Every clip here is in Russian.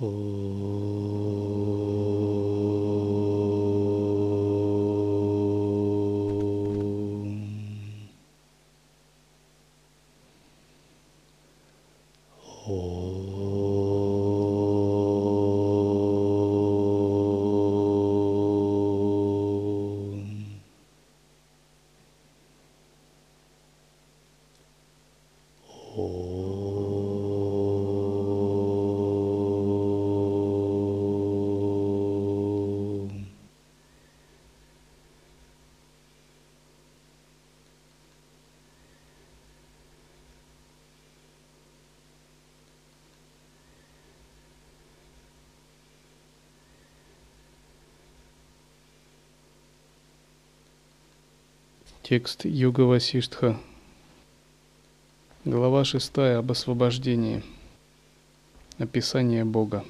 Oh. Текст Юга Васиштха. Глава шестая об освобождении. Описание Бога.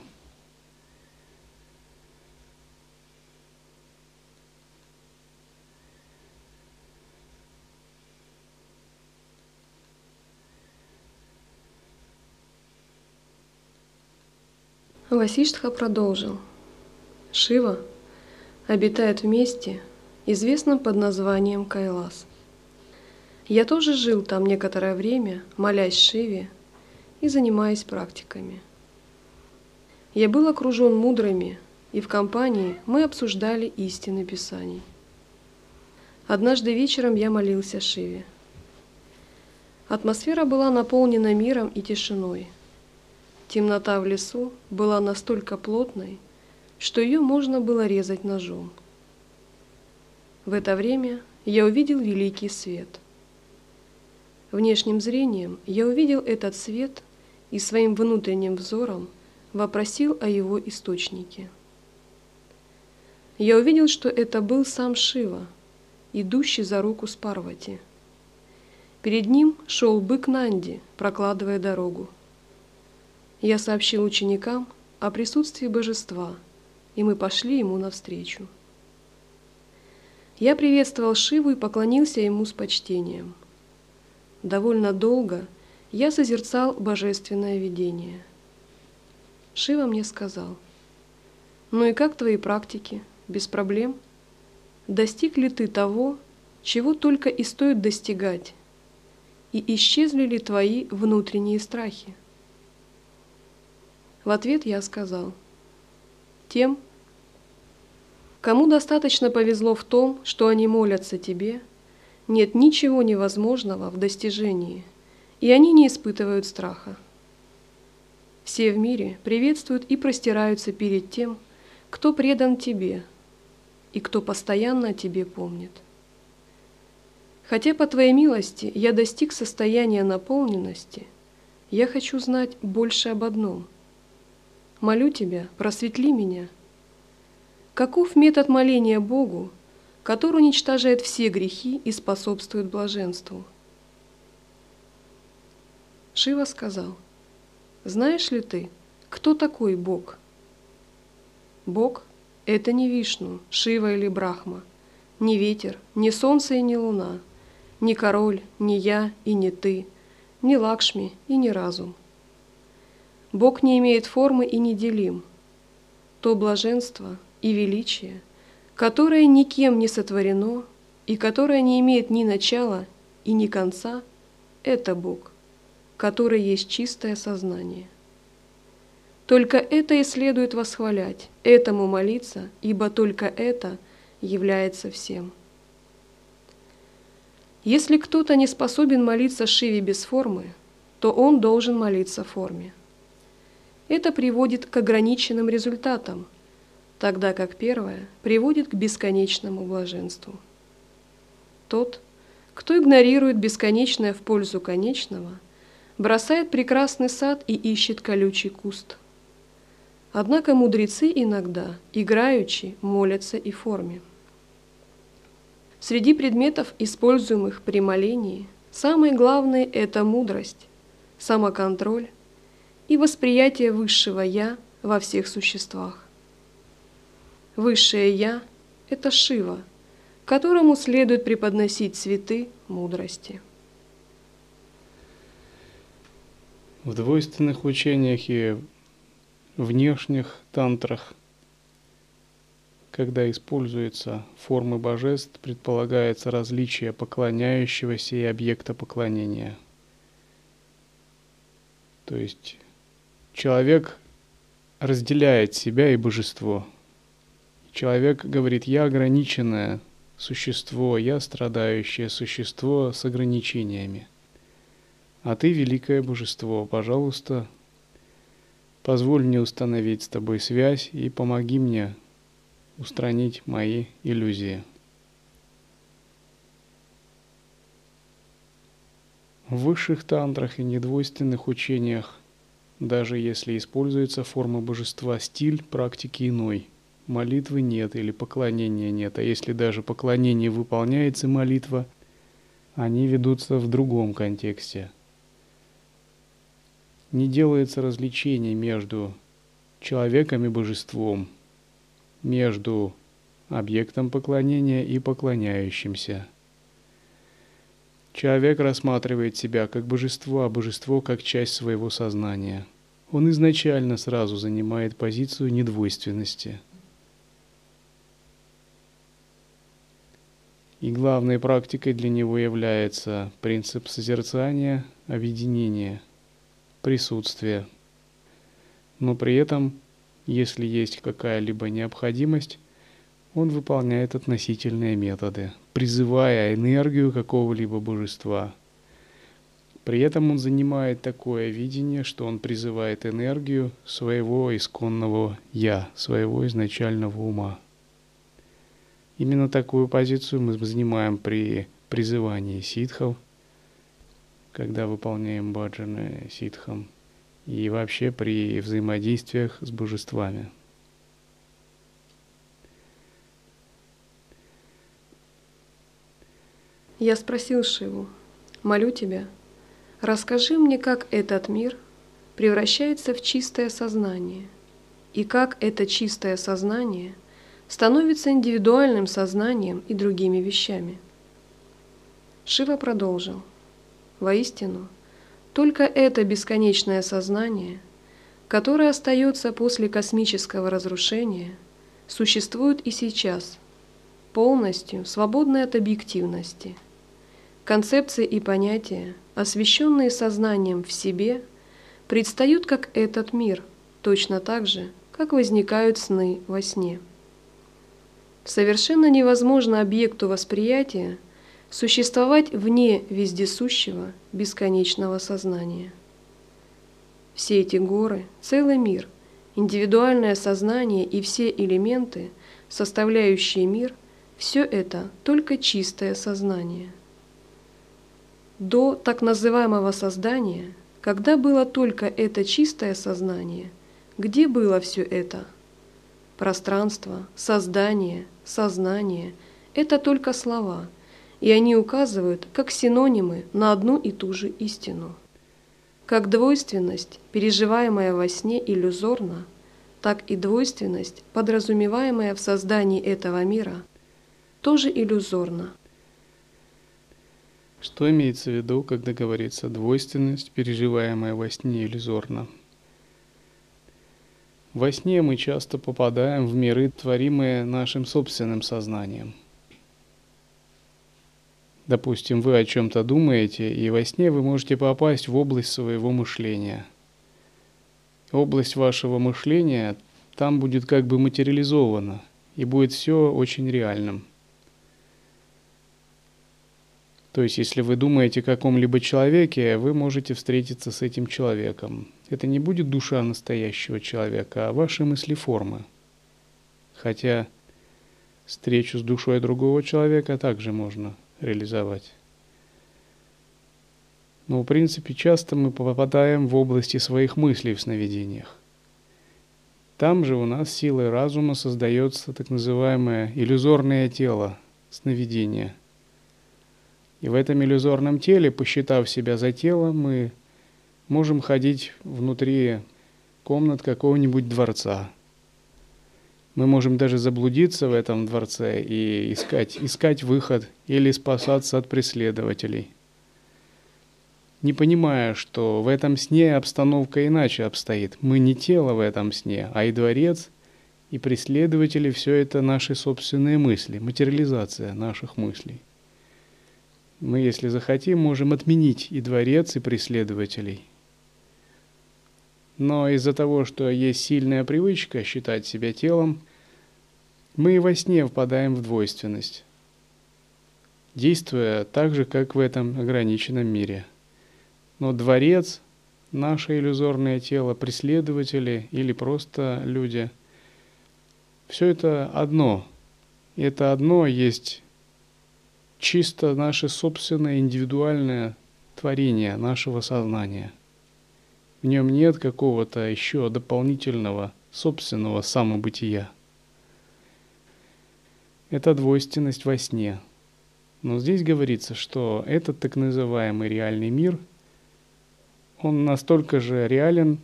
Васиштха продолжил. Шива обитает вместе известном под названием Кайлас. Я тоже жил там некоторое время, молясь Шиве и занимаясь практиками. Я был окружен мудрыми, и в компании мы обсуждали истины Писаний. Однажды вечером я молился Шиве. Атмосфера была наполнена миром и тишиной. Темнота в лесу была настолько плотной, что ее можно было резать ножом – в это время я увидел великий свет. Внешним зрением я увидел этот свет и своим внутренним взором вопросил о его источнике. Я увидел, что это был сам Шива, идущий за руку с Парвати. Перед ним шел бык Нанди, прокладывая дорогу. Я сообщил ученикам о присутствии божества, и мы пошли ему навстречу. Я приветствовал Шиву и поклонился ему с почтением. Довольно долго я созерцал божественное видение. Шива мне сказал, «Ну и как твои практики? Без проблем? Достиг ли ты того, чего только и стоит достигать? И исчезли ли твои внутренние страхи?» В ответ я сказал, «Тем, Кому достаточно повезло в том, что они молятся тебе, нет ничего невозможного в достижении, и они не испытывают страха. Все в мире приветствуют и простираются перед тем, кто предан тебе и кто постоянно о тебе помнит. Хотя по Твоей милости я достиг состояния наполненности, я хочу знать больше об одном. Молю Тебя, просветли меня – Каков метод моления Богу, который уничтожает все грехи и способствует блаженству? Шива сказал, «Знаешь ли ты, кто такой Бог?» Бог – это не Вишну, Шива или Брахма, не ветер, не солнце и не луна, не король, не я и не ты, не Лакшми и не разум. Бог не имеет формы и неделим. То блаженство, и величие, которое никем не сотворено и которое не имеет ни начала и ни конца, это Бог, который есть чистое сознание. Только это и следует восхвалять, этому молиться, ибо только это является всем. Если кто-то не способен молиться Шиве без формы, то он должен молиться форме. Это приводит к ограниченным результатам – тогда как первое приводит к бесконечному блаженству. Тот, кто игнорирует бесконечное в пользу конечного, бросает прекрасный сад и ищет колючий куст. Однако мудрецы иногда, играючи, молятся и форме. Среди предметов, используемых при молении, самое главное – это мудрость, самоконтроль и восприятие высшего «я» во всех существах. Высшее Я – это Шива, которому следует преподносить цветы мудрости. В двойственных учениях и внешних тантрах, когда используются формы божеств, предполагается различие поклоняющегося и объекта поклонения. То есть человек разделяет себя и божество. Человек говорит, я ограниченное существо, я страдающее существо с ограничениями. А ты великое божество, пожалуйста, позволь мне установить с тобой связь и помоги мне устранить мои иллюзии. В высших тантрах и недвойственных учениях даже если используется форма божества, стиль практики иной. Молитвы нет или поклонения нет, а если даже поклонение выполняется молитва, они ведутся в другом контексте. Не делается различение между человеком и божеством, между объектом поклонения и поклоняющимся. Человек рассматривает себя как божество, а божество как часть своего сознания – он изначально сразу занимает позицию недвойственности. И главной практикой для него является принцип созерцания, объединения, присутствия. Но при этом, если есть какая-либо необходимость, он выполняет относительные методы, призывая энергию какого-либо божества – при этом он занимает такое видение, что он призывает энергию своего исконного «я», своего изначального ума. Именно такую позицию мы занимаем при призывании ситхов, когда выполняем баджаны ситхам, и вообще при взаимодействиях с божествами. Я спросил Шиву, молю тебя, Расскажи мне, как этот мир превращается в чистое сознание, и как это чистое сознание становится индивидуальным сознанием и другими вещами. Шива продолжил. Воистину, только это бесконечное сознание, которое остается после космического разрушения, существует и сейчас, полностью свободное от объективности. Концепции и понятия – освещенные сознанием в себе, предстают как этот мир, точно так же, как возникают сны во сне. Совершенно невозможно объекту восприятия существовать вне вездесущего бесконечного сознания. Все эти горы, целый мир, индивидуальное сознание и все элементы, составляющие мир, все это только чистое сознание – до так называемого создания, когда было только это чистое сознание, где было все это? Пространство, создание, сознание – это только слова, и они указывают как синонимы на одну и ту же истину. Как двойственность, переживаемая во сне иллюзорно, так и двойственность, подразумеваемая в создании этого мира, тоже иллюзорна – что имеется в виду, когда говорится двойственность, переживаемая во сне иллюзорно? Во сне мы часто попадаем в миры, творимые нашим собственным сознанием. Допустим, вы о чем-то думаете, и во сне вы можете попасть в область своего мышления. Область вашего мышления там будет как бы материализована, и будет все очень реальным – то есть, если вы думаете о каком-либо человеке, вы можете встретиться с этим человеком. Это не будет душа настоящего человека, а ваши мысли-формы. Хотя встречу с душой другого человека также можно реализовать. Но, в принципе, часто мы попадаем в области своих мыслей в сновидениях. Там же у нас силой разума создается так называемое иллюзорное тело сновидения – и в этом иллюзорном теле, посчитав себя за тело, мы можем ходить внутри комнат какого-нибудь дворца. Мы можем даже заблудиться в этом дворце и искать, искать выход или спасаться от преследователей. не понимая, что в этом сне обстановка иначе обстоит. Мы не тело в этом сне, а и дворец, и преследователи – все это наши собственные мысли, материализация наших мыслей. Мы, если захотим, можем отменить и дворец, и преследователей. Но из-за того, что есть сильная привычка считать себя телом, мы и во сне впадаем в двойственность, действуя так же, как в этом ограниченном мире – но дворец, наше иллюзорное тело, преследователи или просто люди, все это одно. И это одно есть чисто наше собственное индивидуальное творение нашего сознания. В нем нет какого-то еще дополнительного собственного самобытия. Это двойственность во сне. Но здесь говорится, что этот так называемый реальный мир – он настолько же реален,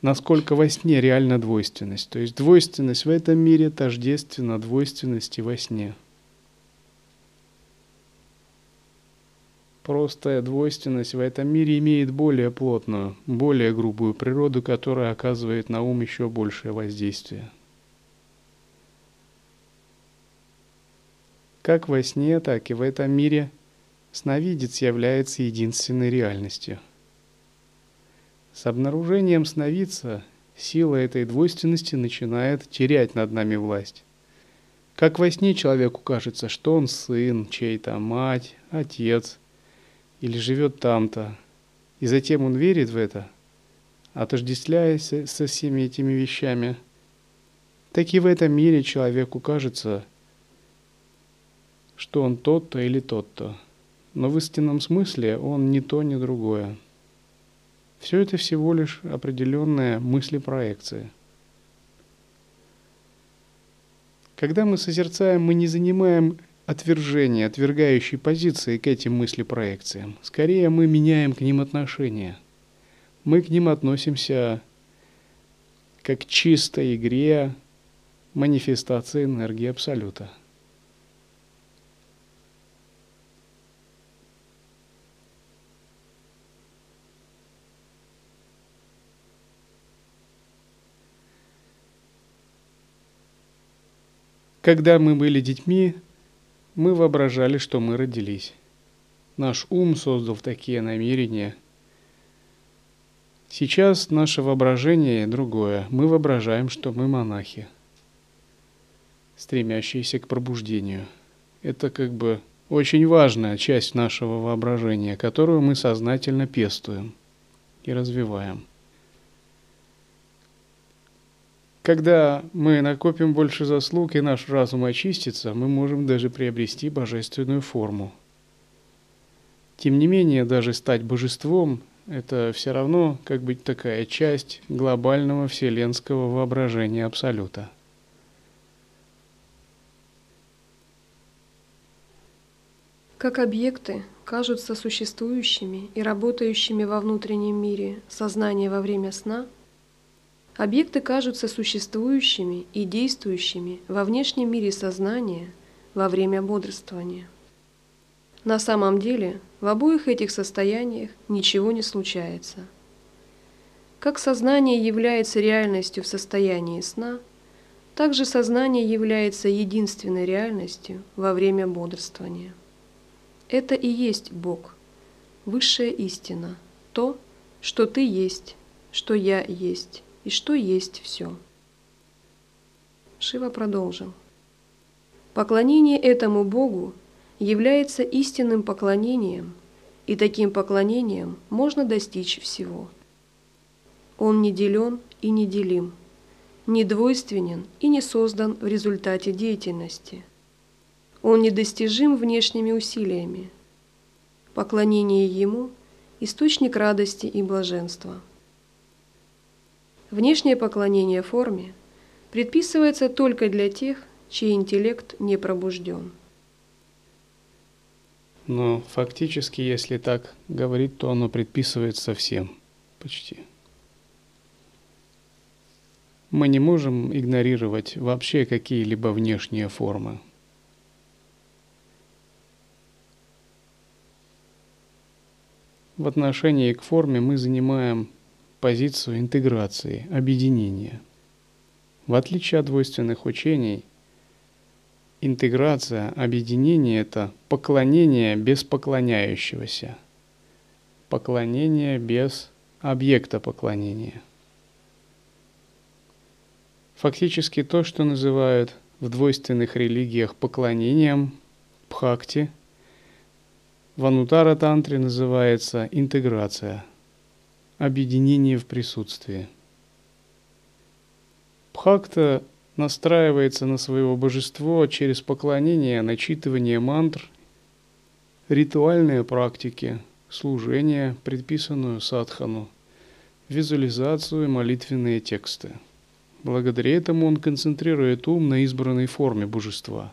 насколько во сне реальна двойственность. То есть двойственность в этом мире тождественна двойственности во сне. Просто двойственность в этом мире имеет более плотную, более грубую природу, которая оказывает на ум еще большее воздействие. Как во сне, так и в этом мире сновидец является единственной реальностью – с обнаружением сновидца сила этой двойственности начинает терять над нами власть. Как во сне человеку кажется, что он сын, чей-то мать, отец, или живет там-то, и затем он верит в это, отождествляясь со всеми этими вещами, так и в этом мире человеку кажется, что он тот-то или тот-то, но в истинном смысле он ни то, ни другое. Все это всего лишь определенная мыслепроекция. Когда мы созерцаем, мы не занимаем отвержение, отвергающей позиции к этим мыслепроекциям. Скорее, мы меняем к ним отношение. Мы к ним относимся как к чистой игре манифестации энергии Абсолюта – Когда мы были детьми, мы воображали, что мы родились. Наш ум создал такие намерения. Сейчас наше воображение другое. Мы воображаем, что мы монахи, стремящиеся к пробуждению. Это как бы очень важная часть нашего воображения, которую мы сознательно пестуем и развиваем. Когда мы накопим больше заслуг и наш разум очистится, мы можем даже приобрести божественную форму. Тем не менее, даже стать божеством – это все равно как быть такая часть глобального вселенского воображения Абсолюта. Как объекты кажутся существующими и работающими во внутреннем мире сознания во время сна – Объекты кажутся существующими и действующими во внешнем мире сознания во время бодрствования. На самом деле, в обоих этих состояниях ничего не случается. Как сознание является реальностью в состоянии сна, так же сознание является единственной реальностью во время бодрствования. Это и есть Бог, высшая истина, то, что ты есть, что я есть и что есть все. Шива продолжил. Поклонение этому Богу является истинным поклонением, и таким поклонением можно достичь всего. Он не делен и неделим, не двойственен и не создан в результате деятельности. Он недостижим внешними усилиями. Поклонение Ему – источник радости и блаженства – Внешнее поклонение форме предписывается только для тех, чей интеллект не пробужден. Но фактически, если так говорить, то оно предписывается всем, почти. Мы не можем игнорировать вообще какие-либо внешние формы. в отношении к форме мы занимаем позицию интеграции, объединения. В отличие от двойственных учений, интеграция, объединение – это поклонение без поклоняющегося, поклонение без объекта поклонения. Фактически то, что называют в двойственных религиях поклонением, бхакти, в анутара тантре называется интеграция, объединение в присутствии. Бхакта настраивается на своего божество через поклонение, начитывание мантр, ритуальные практики, служение, предписанную садхану, визуализацию и молитвенные тексты. Благодаря этому он концентрирует ум на избранной форме божества,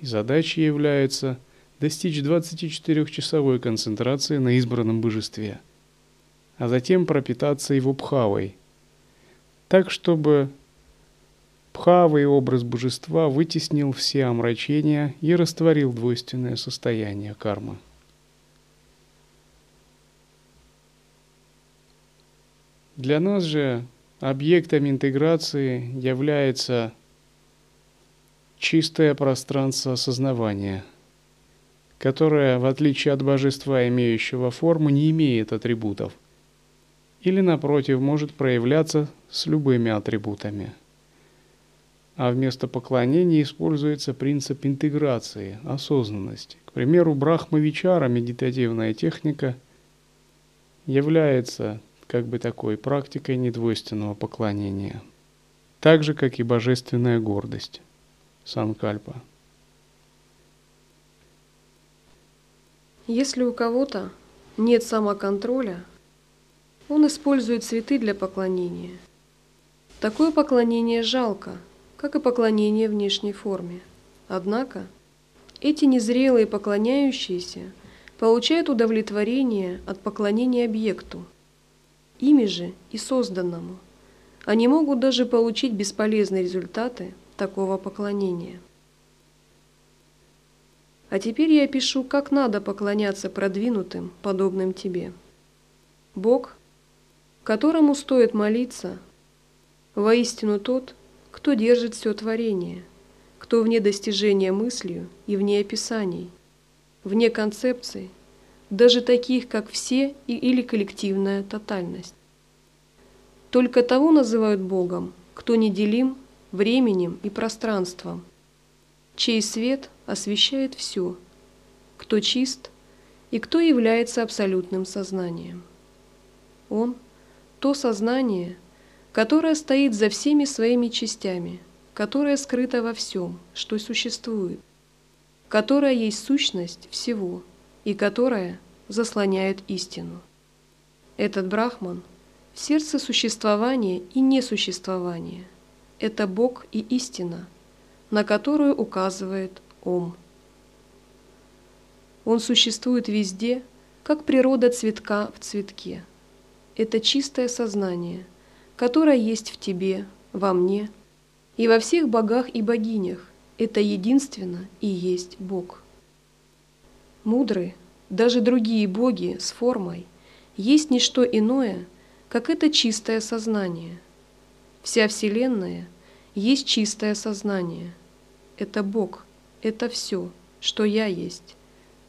и задачей является достичь 24-часовой концентрации на избранном божестве, а затем пропитаться его пхавой, так чтобы Пхавый образ божества вытеснил все омрачения и растворил двойственное состояние кармы. Для нас же объектом интеграции является чистое пространство осознавания, которое, в отличие от божества, имеющего форму, не имеет атрибутов, или, напротив, может проявляться с любыми атрибутами – а вместо поклонения используется принцип интеграции, осознанности. К примеру, брахмавичара, медитативная техника, является как бы такой практикой недвойственного поклонения, так же, как и божественная гордость, санкальпа. Если у кого-то нет самоконтроля, он использует цветы для поклонения. Такое поклонение жалко – как и поклонение внешней форме. Однако эти незрелые поклоняющиеся получают удовлетворение от поклонения объекту, ими же и созданному. Они могут даже получить бесполезные результаты такого поклонения. А теперь я пишу, как надо поклоняться продвинутым, подобным тебе. Бог, которому стоит молиться, воистину тот, кто держит все творение, кто вне достижения мыслью и вне описаний, вне концепций, даже таких, как все и или коллективная тотальность. Только того называют Богом, кто неделим временем и пространством, чей свет освещает все, кто чист и кто является абсолютным сознанием. Он – то сознание, которая стоит за всеми своими частями, которая скрыта во всем, что существует, которая есть сущность всего и которая заслоняет истину. Этот брахман – сердце существования и несуществования. Это Бог и истина, на которую указывает Ом. Он существует везде, как природа цветка в цветке. Это чистое сознание – которая есть в тебе, во мне и во всех богах и богинях. Это единственно и есть Бог. Мудрые, даже другие боги с формой, есть не что иное, как это чистое сознание. Вся Вселенная есть чистое сознание. Это Бог, это все, что я есть.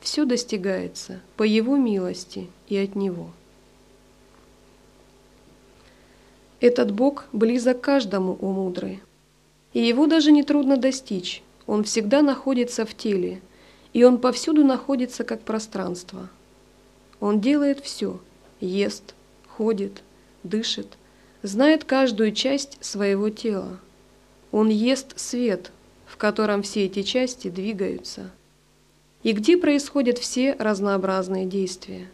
Все достигается по Его милости и от Него. Этот Бог близок каждому, о мудрый. И его даже не трудно достичь, он всегда находится в теле, и он повсюду находится как пространство. Он делает все – ест, ходит, дышит, знает каждую часть своего тела. Он ест свет, в котором все эти части двигаются. И где происходят все разнообразные действия.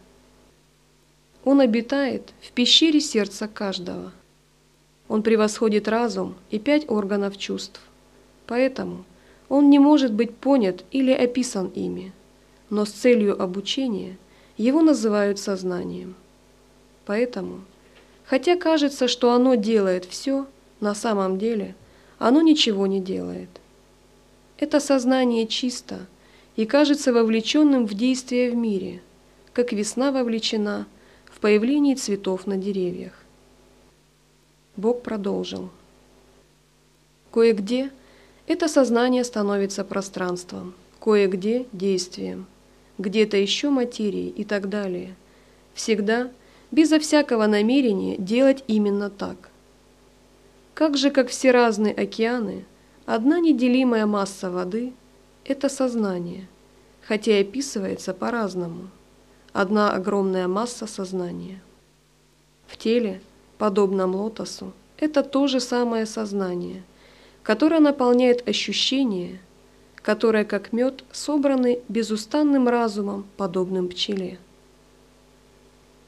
Он обитает в пещере сердца каждого – он превосходит разум и пять органов чувств. Поэтому он не может быть понят или описан ими, но с целью обучения его называют сознанием. Поэтому, хотя кажется, что оно делает все, на самом деле оно ничего не делает. Это сознание чисто и кажется вовлеченным в действие в мире, как весна вовлечена появлении цветов на деревьях. Бог продолжил. Кое-где это сознание становится пространством, кое-где – действием, где-то еще материей и так далее. Всегда, безо всякого намерения, делать именно так. Как же, как все разные океаны, одна неделимая масса воды – это сознание, хотя и описывается по-разному. Одна огромная масса сознания. В теле, подобном лотосу, это то же самое сознание, которое наполняет ощущения – которые, как мед, собраны безустанным разумом, подобным пчеле.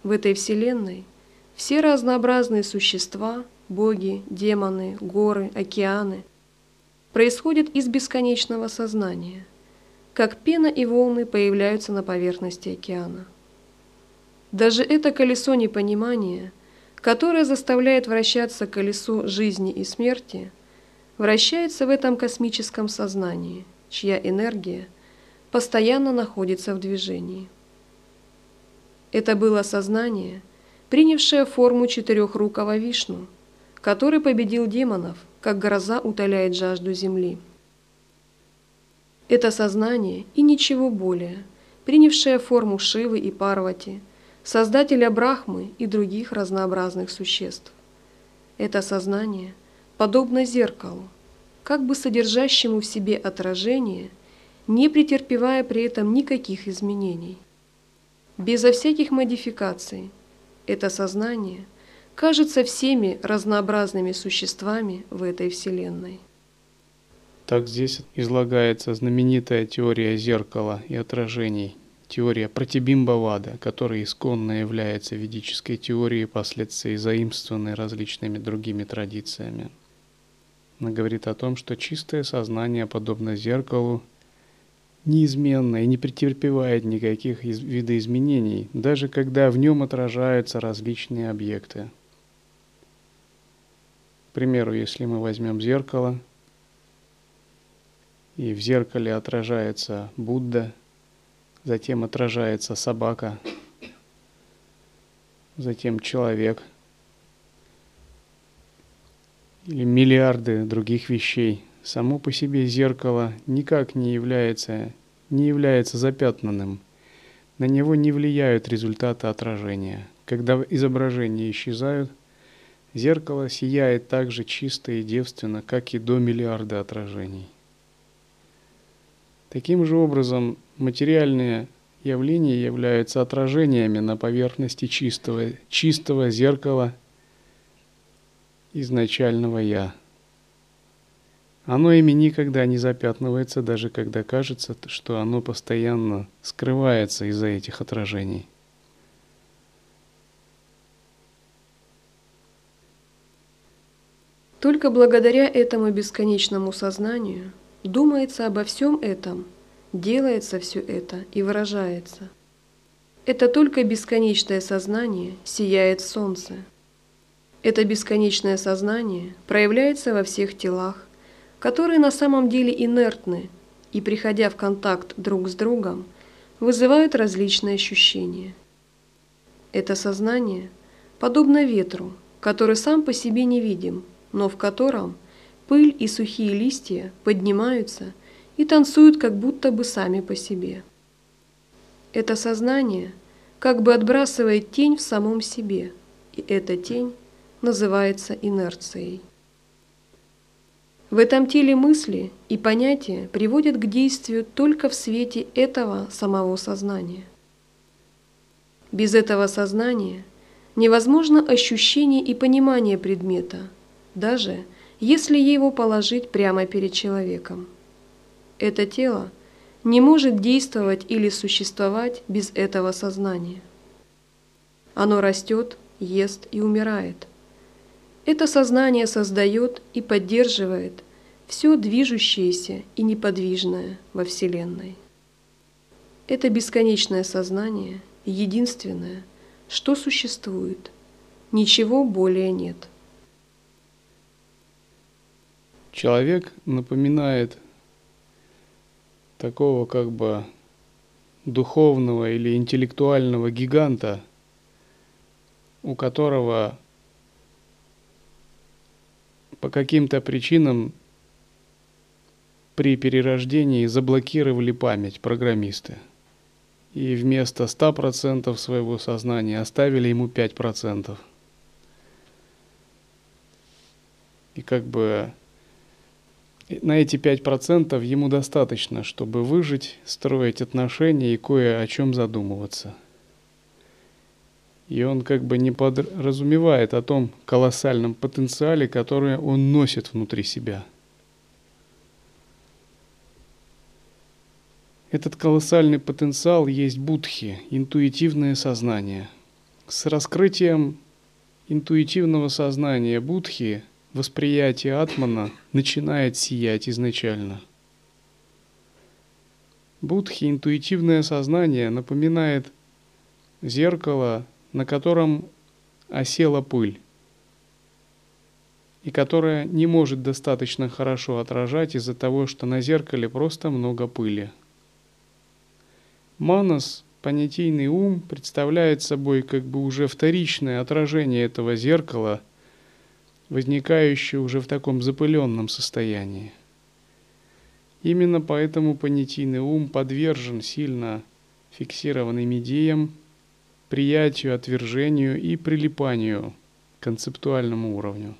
В этой вселенной все разнообразные существа, боги, демоны, горы, океаны происходят из бесконечного сознания, как пена и волны появляются на поверхности океана. Даже это колесо непонимания, которое заставляет вращаться колесо жизни и смерти, вращается в этом космическом сознании – чья энергия постоянно находится в движении. Это было сознание, принявшее форму четырехрукого Вишну, который победил демонов, как гроза утоляет жажду земли. Это сознание и ничего более, принявшее форму Шивы и Парвати, создателя Брахмы и других разнообразных существ. Это сознание подобно зеркалу, как бы содержащему в себе отражение, не претерпевая при этом никаких изменений. Безо всяких модификаций это сознание кажется всеми разнообразными существами в этой Вселенной. Так здесь излагается знаменитая теория зеркала и отражений, теория Пратибимбавада, которая исконно является ведической теорией, последствий заимствованной различными другими традициями. Она говорит о том, что чистое сознание, подобно зеркалу, неизменно и не претерпевает никаких из- видоизменений, даже когда в нем отражаются различные объекты. К примеру, если мы возьмем зеркало, и в зеркале отражается Будда, затем отражается собака, затем человек – или миллиарды других вещей. Само по себе зеркало никак не является, не является запятнанным. На него не влияют результаты отражения. Когда изображения исчезают, зеркало сияет так же чисто и девственно, как и до миллиарда отражений. Таким же образом, материальные явления являются отражениями на поверхности чистого, чистого зеркала – изначального «я». Оно ими никогда не запятнывается, даже когда кажется, что оно постоянно скрывается из-за этих отражений. Только благодаря этому бесконечному сознанию думается обо всем этом, делается все это и выражается. Это только бесконечное сознание сияет солнце. Это бесконечное сознание проявляется во всех телах, которые на самом деле инертны и, приходя в контакт друг с другом, вызывают различные ощущения. Это сознание подобно ветру, который сам по себе не видим, но в котором пыль и сухие листья поднимаются и танцуют как будто бы сами по себе. Это сознание как бы отбрасывает тень в самом себе, и эта тень называется инерцией. В этом теле мысли и понятия приводят к действию только в свете этого самого сознания. Без этого сознания невозможно ощущение и понимание предмета, даже если его положить прямо перед человеком. Это тело не может действовать или существовать без этого сознания. Оно растет, ест и умирает – это сознание создает и поддерживает все движущееся и неподвижное во Вселенной. Это бесконечное сознание единственное, что существует. Ничего более нет. Человек напоминает такого как бы духовного или интеллектуального гиганта, у которого по каким-то причинам при перерождении заблокировали память программисты. И вместо 100% своего сознания оставили ему 5%. И как бы на эти 5% ему достаточно, чтобы выжить, строить отношения и кое о чем задумываться. И он как бы не подразумевает о том колоссальном потенциале, который он носит внутри себя. Этот колоссальный потенциал есть будхи, интуитивное сознание. С раскрытием интуитивного сознания будхи восприятие атмана начинает сиять изначально. Будхи, интуитивное сознание, напоминает зеркало на котором осела пыль, и которая не может достаточно хорошо отражать из-за того, что на зеркале просто много пыли. Манас, понятийный ум, представляет собой как бы уже вторичное отражение этого зеркала, возникающее уже в таком запыленном состоянии. Именно поэтому понятийный ум подвержен сильно фиксированным идеям, приятию, отвержению и прилипанию к концептуальному уровню.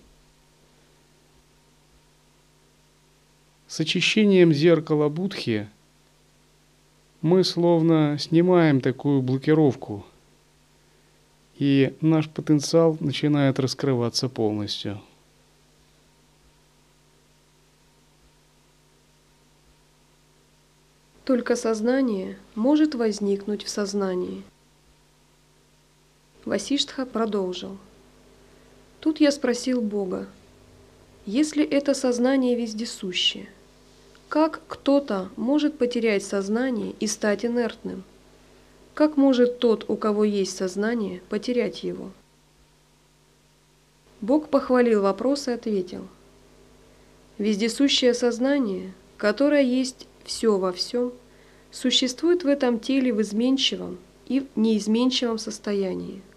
С очищением зеркала Будхи мы словно снимаем такую блокировку, и наш потенциал начинает раскрываться полностью. Только сознание может возникнуть в сознании. Васиштха продолжил. Тут я спросил Бога, если это сознание вездесущее, как кто-то может потерять сознание и стать инертным? Как может тот, у кого есть сознание, потерять его? Бог похвалил вопрос и ответил. Вездесущее сознание, которое есть все во всем, существует в этом теле в изменчивом и в неизменчивом состоянии –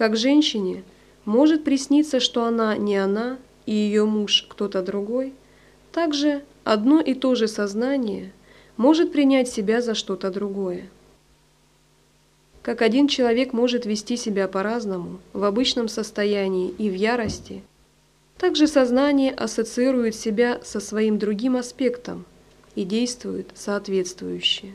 как женщине может присниться, что она не она и ее муж кто-то другой, также одно и то же сознание может принять себя за что-то другое. Как один человек может вести себя по-разному в обычном состоянии и в ярости, также сознание ассоциирует себя со своим другим аспектом и действует соответствующе.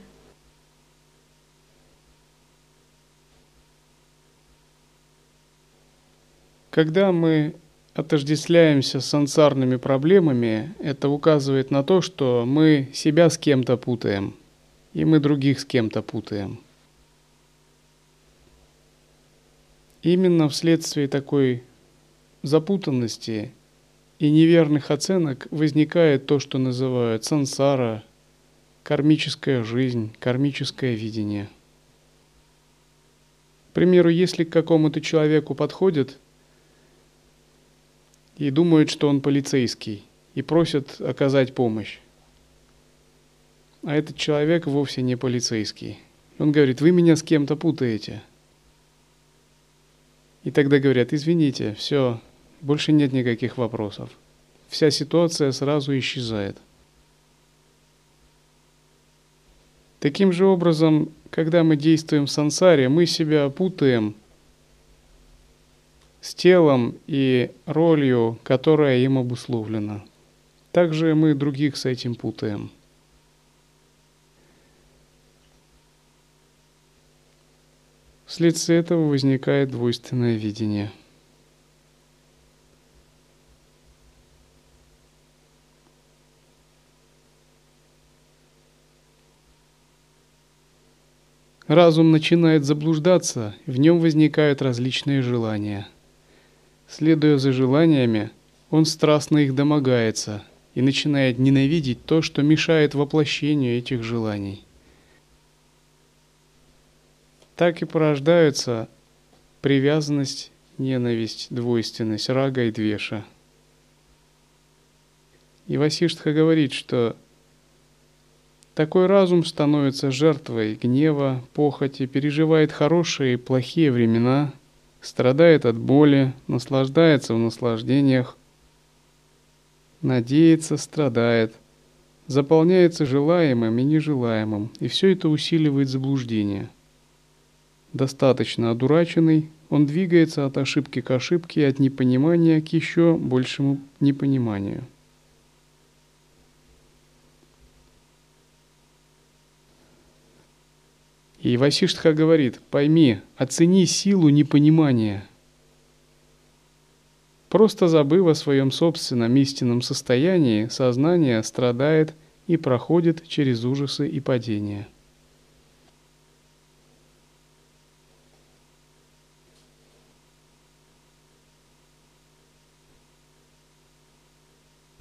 Когда мы отождествляемся с сансарными проблемами, это указывает на то, что мы себя с кем-то путаем, и мы других с кем-то путаем. Именно вследствие такой запутанности и неверных оценок возникает то, что называют сансара, кармическая жизнь, кармическое видение. К примеру, если к какому-то человеку подходит и думают, что он полицейский, и просят оказать помощь. А этот человек вовсе не полицейский. Он говорит, вы меня с кем-то путаете. И тогда говорят, извините, все, больше нет никаких вопросов. Вся ситуация сразу исчезает. Таким же образом, когда мы действуем в сансаре, мы себя путаем – с телом и ролью, которая им обусловлена. Также мы других с этим путаем. Вследствие этого возникает двойственное видение. Разум начинает заблуждаться, в нем возникают различные желания – Следуя за желаниями, он страстно их домогается и начинает ненавидеть то, что мешает воплощению этих желаний. Так и порождаются привязанность, ненависть, двойственность, рага и двеша. И Васиштха говорит, что такой разум становится жертвой гнева, похоти, переживает хорошие и плохие времена – страдает от боли, наслаждается в наслаждениях, надеется, страдает, заполняется желаемым и нежелаемым, и все это усиливает заблуждение. Достаточно одураченный, он двигается от ошибки к ошибке, от непонимания к еще большему непониманию. И Васиштха говорит, пойми, оцени силу непонимания. Просто забыв о своем собственном истинном состоянии, сознание страдает и проходит через ужасы и падения.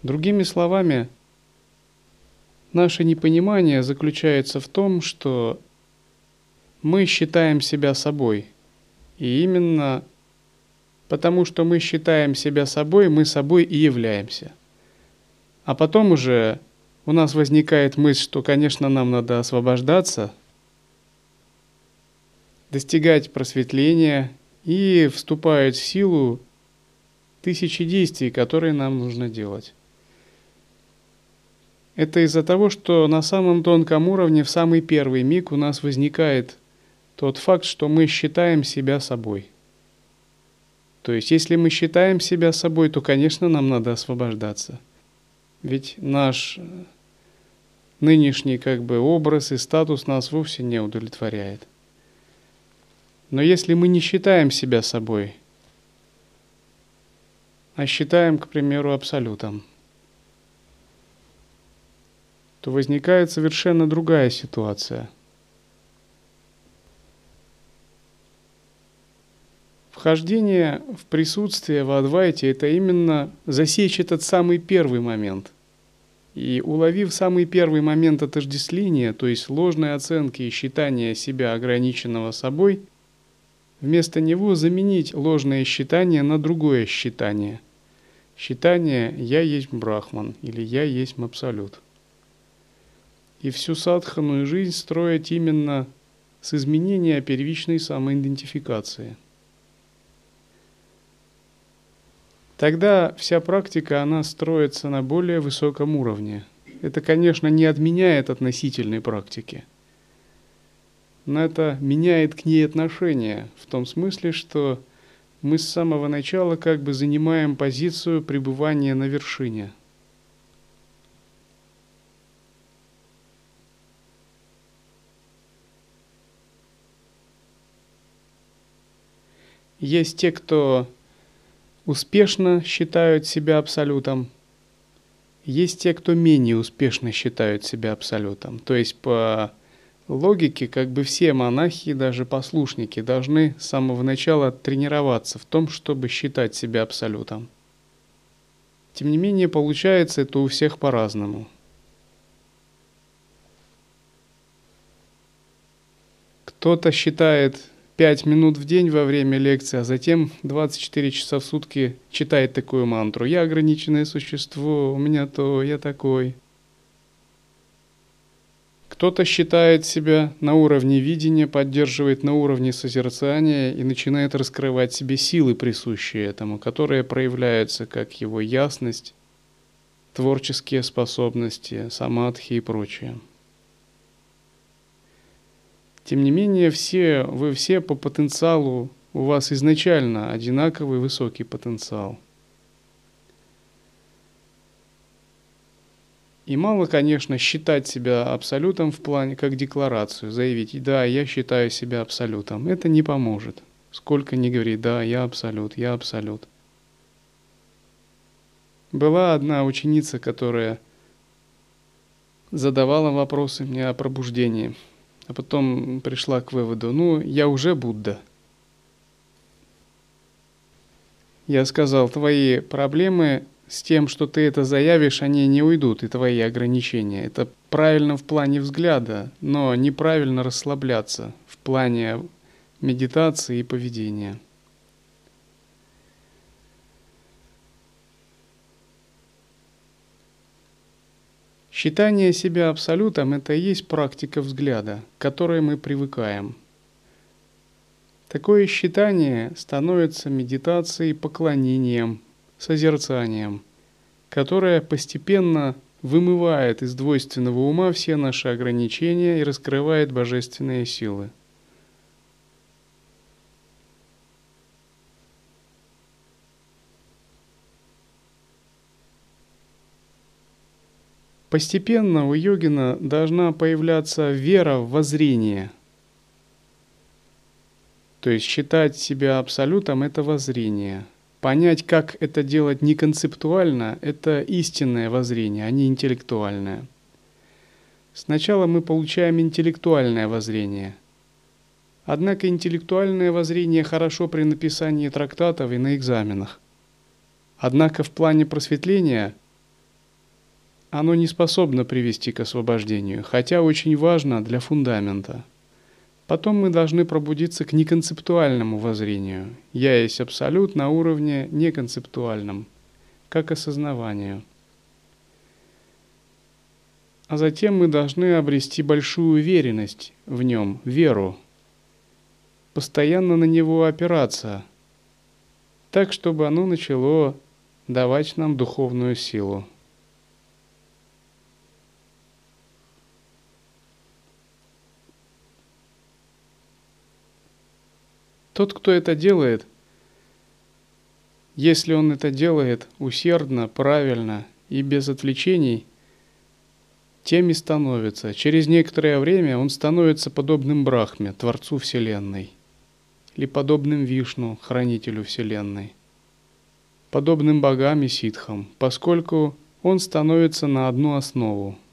Другими словами, наше непонимание заключается в том, что мы считаем себя собой. И именно потому, что мы считаем себя собой, мы собой и являемся. А потом уже у нас возникает мысль, что, конечно, нам надо освобождаться, достигать просветления, и вступают в силу тысячи действий, которые нам нужно делать. Это из-за того, что на самом тонком уровне в самый первый миг у нас возникает тот факт, что мы считаем себя собой. То есть, если мы считаем себя собой, то, конечно, нам надо освобождаться. Ведь наш э, нынешний как бы образ и статус нас вовсе не удовлетворяет. Но если мы не считаем себя собой, а считаем, к примеру, абсолютом, то возникает совершенно другая ситуация – Вхождение в присутствие в Адвайте – это именно засечь этот самый первый момент. И уловив самый первый момент отождествления, то есть ложной оценки и считания себя ограниченного собой, вместо него заменить ложное считание на другое считание. Считание «я есть Брахман» или «я есть Абсолют». И всю садханую жизнь строить именно с изменения первичной самоидентификации – Тогда вся практика, она строится на более высоком уровне. Это, конечно, не отменяет относительной практики, но это меняет к ней отношение в том смысле, что мы с самого начала как бы занимаем позицию пребывания на вершине. Есть те, кто успешно считают себя абсолютом. Есть те, кто менее успешно считают себя абсолютом. То есть по логике как бы все монахи, даже послушники, должны с самого начала тренироваться в том, чтобы считать себя абсолютом. Тем не менее, получается это у всех по-разному. Кто-то считает 5 минут в день во время лекции, а затем 24 часа в сутки читает такую мантру. Я ограниченное существо, у меня то, я такой. Кто-то считает себя на уровне видения, поддерживает на уровне созерцания и начинает раскрывать себе силы, присущие этому, которые проявляются как его ясность, творческие способности, самадхи и прочее. Тем не менее, все, вы все по потенциалу, у вас изначально одинаковый высокий потенциал. И мало, конечно, считать себя абсолютом в плане как декларацию, заявить, да, я считаю себя абсолютом. Это не поможет. Сколько ни говори, да, я абсолют, я абсолют. Была одна ученица, которая задавала вопросы мне о пробуждении – а потом пришла к выводу, ну, я уже Будда. Я сказал, твои проблемы с тем, что ты это заявишь, они не уйдут, и твои ограничения. Это правильно в плане взгляда, но неправильно расслабляться в плане медитации и поведения. Считание себя абсолютом – это и есть практика взгляда, к которой мы привыкаем. Такое считание становится медитацией, поклонением, созерцанием, которое постепенно вымывает из двойственного ума все наши ограничения и раскрывает божественные силы. Постепенно у йогина должна появляться вера в воззрение. То есть считать себя абсолютом – это воззрение. Понять, как это делать не концептуально – это истинное воззрение, а не интеллектуальное. Сначала мы получаем интеллектуальное воззрение. Однако интеллектуальное воззрение хорошо при написании трактатов и на экзаменах. Однако в плане просветления – оно не способно привести к освобождению, хотя очень важно для фундамента. Потом мы должны пробудиться к неконцептуальному воззрению. Я есть абсолют на уровне неконцептуальном, как осознаванию. А затем мы должны обрести большую уверенность в нем, веру, постоянно на него опираться, так, чтобы оно начало давать нам духовную силу. Тот, кто это делает, если он это делает усердно, правильно и без отвлечений, тем и становится. Через некоторое время он становится подобным Брахме, Творцу Вселенной, или подобным Вишну, Хранителю Вселенной, подобным богам и ситхам, поскольку он становится на одну основу –